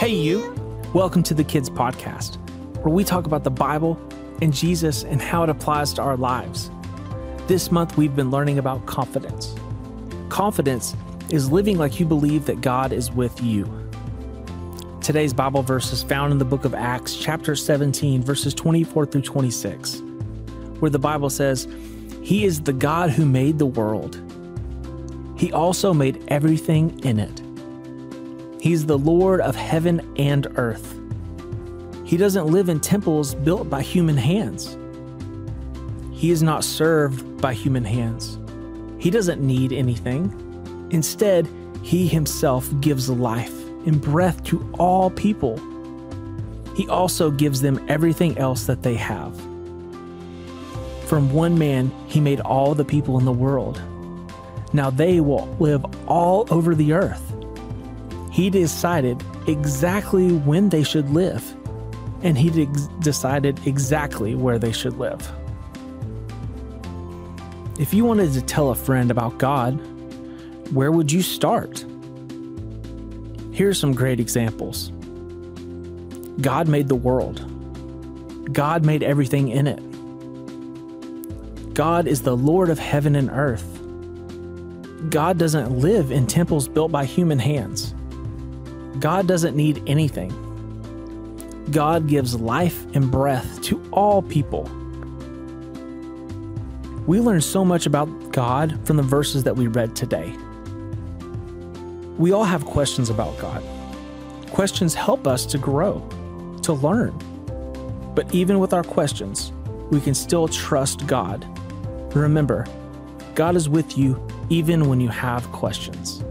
Hey, you. Welcome to the Kids Podcast, where we talk about the Bible and Jesus and how it applies to our lives. This month, we've been learning about confidence. Confidence is living like you believe that God is with you. Today's Bible verse is found in the book of Acts, chapter 17, verses 24 through 26, where the Bible says, He is the God who made the world. He also made everything in it He's the Lord of heaven and earth. He doesn't live in temples built by human hands. He is not served by human hands. He doesn't need anything. Instead, He Himself gives life and breath to all people. He also gives them everything else that they have. From one man, He made all the people in the world. Now they will live all over the earth. He decided exactly when they should live, and he de- decided exactly where they should live. If you wanted to tell a friend about God, where would you start? Here are some great examples God made the world, God made everything in it. God is the Lord of heaven and earth. God doesn't live in temples built by human hands. God doesn't need anything. God gives life and breath to all people. We learn so much about God from the verses that we read today. We all have questions about God. Questions help us to grow, to learn. But even with our questions, we can still trust God. Remember, God is with you even when you have questions.